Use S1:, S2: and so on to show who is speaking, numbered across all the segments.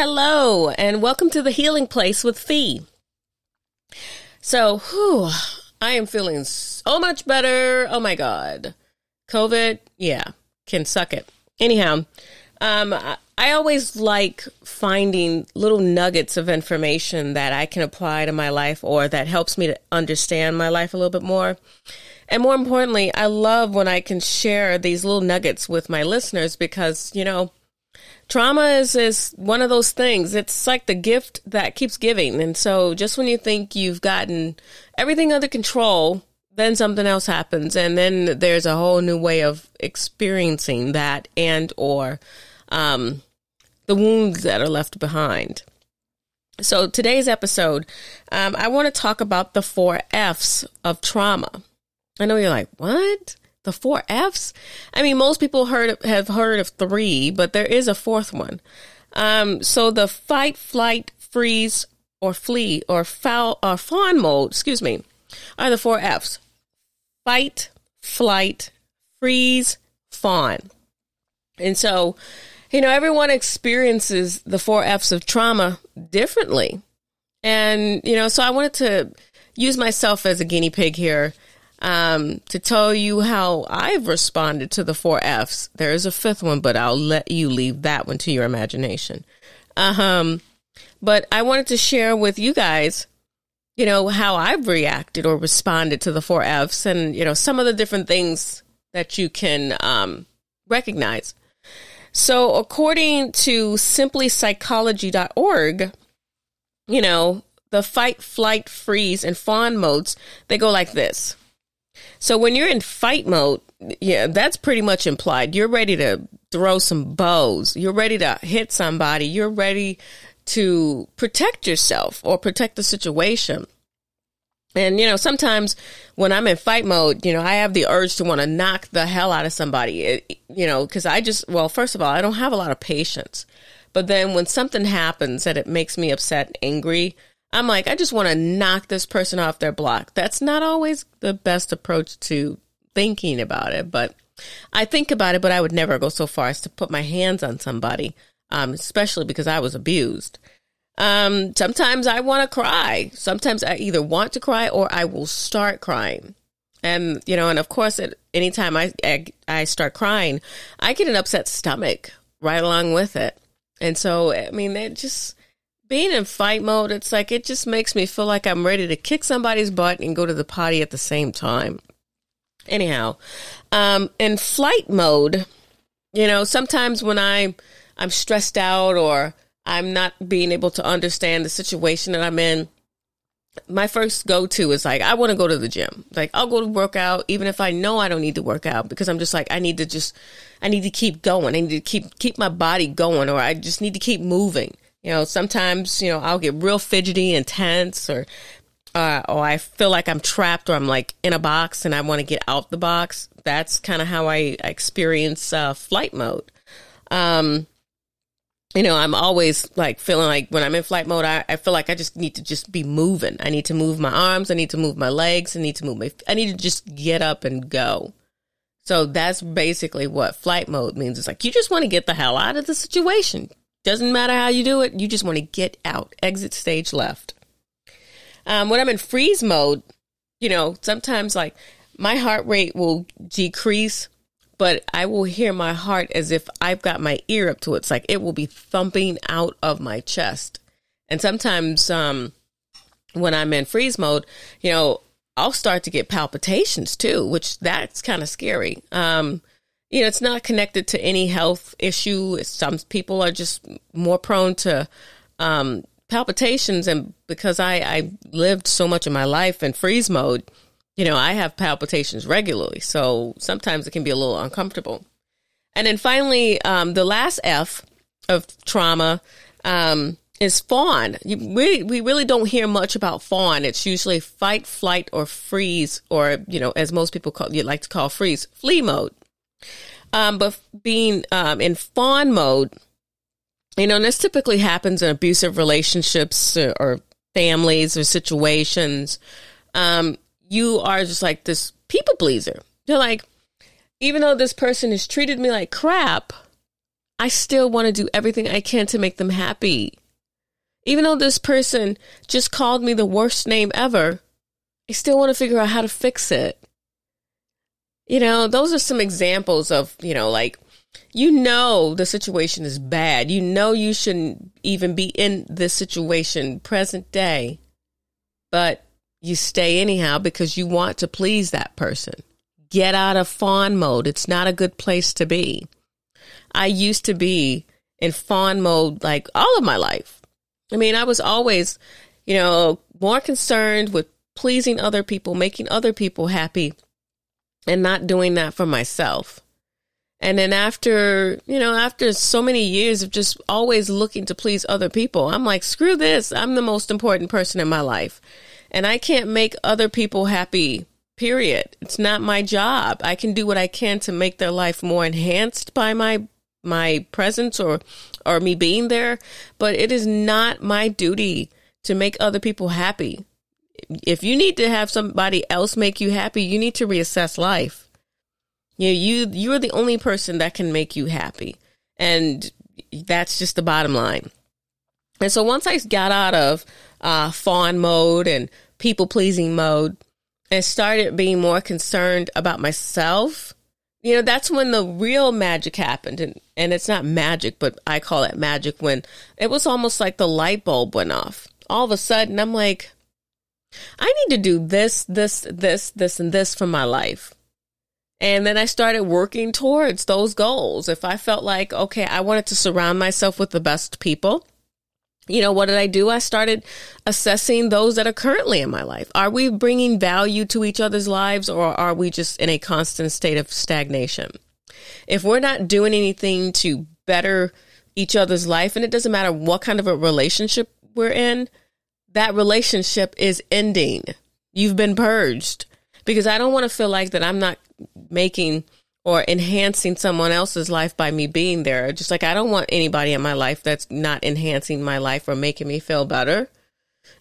S1: Hello, and welcome to the Healing Place with Fe. So, whew, I am feeling so much better. Oh my God. COVID, yeah, can suck it. Anyhow, um, I always like finding little nuggets of information that I can apply to my life or that helps me to understand my life a little bit more. And more importantly, I love when I can share these little nuggets with my listeners because, you know, trauma is, is one of those things. It's like the gift that keeps giving. And so just when you think you've gotten everything under control, then something else happens. And then there's a whole new way of experiencing that and or um, the wounds that are left behind. So today's episode, um, I want to talk about the four F's of trauma. I know you're like, what? The four F's? I mean, most people heard have heard of three, but there is a fourth one. Um, so the fight, flight, freeze, or flee, or foul, or fawn mode, excuse me, are the four F's. Fight, flight, freeze, fawn. And so, you know, everyone experiences the four F's of trauma differently. And, you know, so I wanted to use myself as a guinea pig here um, to tell you how I've responded to the four F's. There is a fifth one, but I'll let you leave that one to your imagination. Um, but I wanted to share with you guys, you know, how I've reacted or responded to the four F's and, you know, some of the different things that you can um, recognize. So, according to simplypsychology.org, you know, the fight, flight, freeze, and fawn modes, they go like this. So when you're in fight mode, yeah, that's pretty much implied. You're ready to throw some bows. You're ready to hit somebody. You're ready to protect yourself or protect the situation. And, you know, sometimes when I'm in fight mode, you know, I have the urge to want to knock the hell out of somebody, it, you know, because I just, well, first of all, I don't have a lot of patience. But then when something happens that it makes me upset angry, I'm like, I just want to knock this person off their block. That's not always the best approach to thinking about it, but I think about it, but I would never go so far as to put my hands on somebody, um, especially because I was abused. Um, sometimes I want to cry. Sometimes I either want to cry or I will start crying. And, you know, and of course, at anytime I, I, I start crying, I get an upset stomach right along with it. And so, I mean, it just, being in fight mode, it's like it just makes me feel like I'm ready to kick somebody's butt and go to the potty at the same time. Anyhow, um, in flight mode, you know, sometimes when I I'm stressed out or I'm not being able to understand the situation that I'm in, my first go to is like I want to go to the gym. Like I'll go to work out even if I know I don't need to work out because I'm just like I need to just I need to keep going. I need to keep keep my body going or I just need to keep moving. You know, sometimes, you know, I'll get real fidgety and tense or uh, or I feel like I'm trapped or I'm like in a box and I want to get out the box. That's kind of how I experience uh, flight mode. Um, you know, I'm always like feeling like when I'm in flight mode, I, I feel like I just need to just be moving. I need to move my arms. I need to move my legs. I need to move my, I need to just get up and go. So that's basically what flight mode means. It's like you just want to get the hell out of the situation. Doesn't matter how you do it, you just want to get out, exit stage left. Um, when I'm in freeze mode, you know, sometimes like my heart rate will decrease, but I will hear my heart as if I've got my ear up to it. It's like it will be thumping out of my chest. And sometimes um, when I'm in freeze mode, you know, I'll start to get palpitations too, which that's kind of scary. Um, you know, it's not connected to any health issue. Some people are just more prone to um, palpitations, and because I, I lived so much of my life in freeze mode, you know, I have palpitations regularly. So sometimes it can be a little uncomfortable. And then finally, um, the last F of trauma um, is fawn. You, we we really don't hear much about fawn. It's usually fight, flight, or freeze, or you know, as most people call you like to call freeze, flee mode. Um, but being um, in fawn mode, you know, this typically happens in abusive relationships or, or families or situations. Um, you are just like this people pleaser. You're like, even though this person has treated me like crap, I still want to do everything I can to make them happy. Even though this person just called me the worst name ever, I still want to figure out how to fix it. You know, those are some examples of, you know, like, you know, the situation is bad. You know, you shouldn't even be in this situation present day, but you stay anyhow because you want to please that person. Get out of fawn mode. It's not a good place to be. I used to be in fawn mode like all of my life. I mean, I was always, you know, more concerned with pleasing other people, making other people happy, and not doing that for myself. And then after, you know, after so many years of just always looking to please other people, I'm like, screw this. I'm the most important person in my life. And I can't make other people happy, period. It's not my job. I can do what I can to make their life more enhanced by my my presence or or me being there, but it is not my duty to make other people happy. If you need to have somebody else make you happy, you need to reassess life. You know, you you're the only person that can make you happy. And that's just the bottom line. And so once I got out of uh, fawn mode and people pleasing mode and started being more concerned about myself you know, that's when the real magic happened. And, and it's not magic, but I call it magic when it was almost like the light bulb went off. All of a sudden, I'm like, I need to do this, this, this, this, and this for my life. And then I started working towards those goals. If I felt like, okay, I wanted to surround myself with the best people, you know, what did I do? I started assessing those that are currently in my life. Are we bringing value to each other's lives or are we just in a constant state of stagnation? If we're not doing anything to better each other's life, and it doesn't matter what kind of a relationship we're in, that relationship is ending. You've been purged because I don't want to feel like that I'm not making or enhancing someone else's life by me being there. Just like I don't want anybody in my life that's not enhancing my life or making me feel better.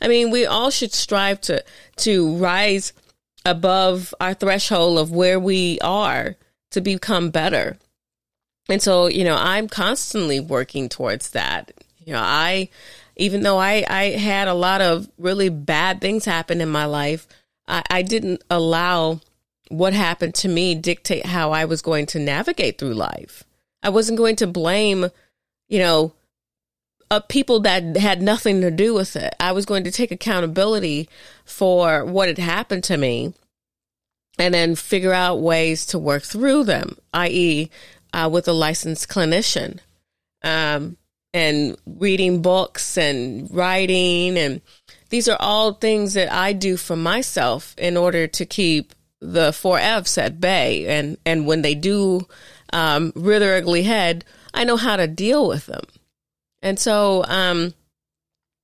S1: I mean, we all should strive to to rise above our threshold of where we are to become better. And so, you know, I'm constantly working towards that. You know, I even though I I had a lot of really bad things happen in my life, I, I didn't allow what happened to me dictate how I was going to navigate through life. I wasn't going to blame, you know, uh, people that had nothing to do with it. I was going to take accountability for what had happened to me and then figure out ways to work through them, i.e., uh, with a licensed clinician. Um, and reading books and writing and these are all things that I do for myself in order to keep the four F's at bay, and and when they do um, rear ugly head, I know how to deal with them. And so, um,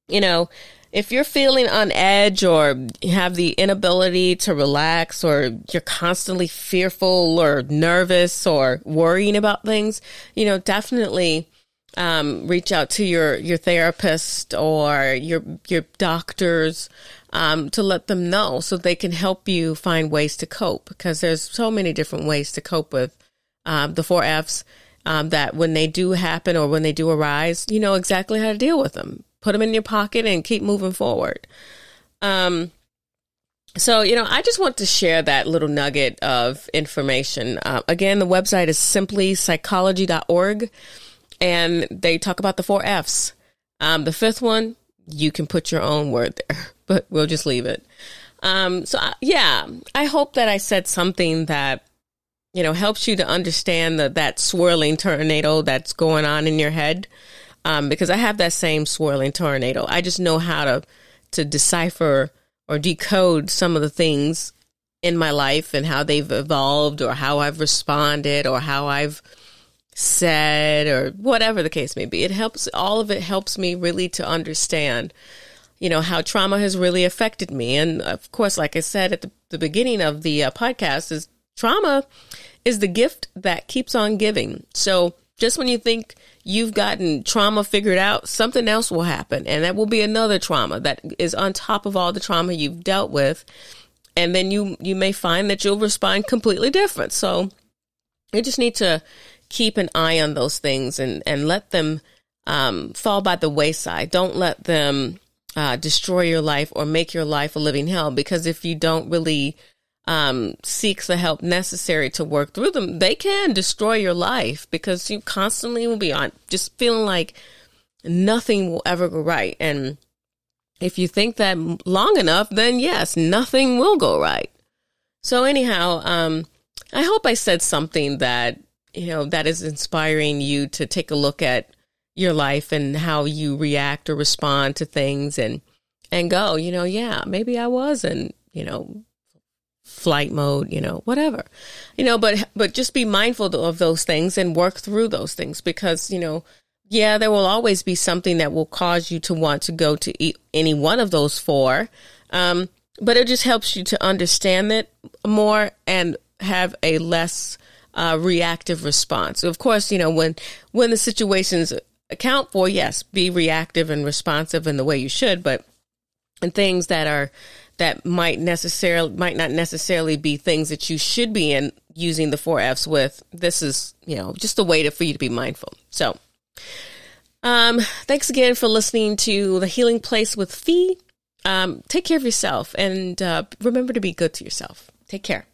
S1: you know, if you're feeling on edge or have the inability to relax or you're constantly fearful or nervous or worrying about things, you know, definitely um, reach out to your your therapist or your your doctors um, to let them know so they can help you find ways to cope because there's so many different ways to cope with um, the four F's um, that when they do happen or when they do arise, you know exactly how to deal with them. Put them in your pocket and keep moving forward. Um, so, you know, I just want to share that little nugget of information. Uh, again, the website is simplypsychology.org and they talk about the four F's. Um, the fifth one, you can put your own word there. but we'll just leave it. Um, so I, yeah, I hope that I said something that you know helps you to understand the, that swirling tornado that's going on in your head. Um, because I have that same swirling tornado. I just know how to to decipher or decode some of the things in my life and how they've evolved or how I've responded or how I've said or whatever the case may be. It helps all of it helps me really to understand you know, how trauma has really affected me. And of course, like I said at the, the beginning of the uh, podcast, is trauma is the gift that keeps on giving. So just when you think you've gotten trauma figured out, something else will happen. And that will be another trauma that is on top of all the trauma you've dealt with. And then you, you may find that you'll respond completely different. So you just need to keep an eye on those things and, and let them um, fall by the wayside. Don't let them uh, destroy your life or make your life a living hell. Because if you don't really um, seek the help necessary to work through them, they can destroy your life because you constantly will be on just feeling like nothing will ever go right. And if you think that long enough, then yes, nothing will go right. So anyhow, um, I hope I said something that you know that is inspiring you to take a look at your life and how you react or respond to things and and go, you know, yeah, maybe I was in, you know, flight mode, you know, whatever. You know, but but just be mindful of those things and work through those things because, you know, yeah, there will always be something that will cause you to want to go to any one of those four. Um, but it just helps you to understand it more and have a less uh, reactive response. Of course, you know when when the situations account for, yes, be reactive and responsive in the way you should, but and things that are that might necessarily might not necessarily be things that you should be in using the four F's with. This is you know just a way to, for you to be mindful. So, um, thanks again for listening to the Healing Place with Fe. Um, take care of yourself and uh, remember to be good to yourself. Take care.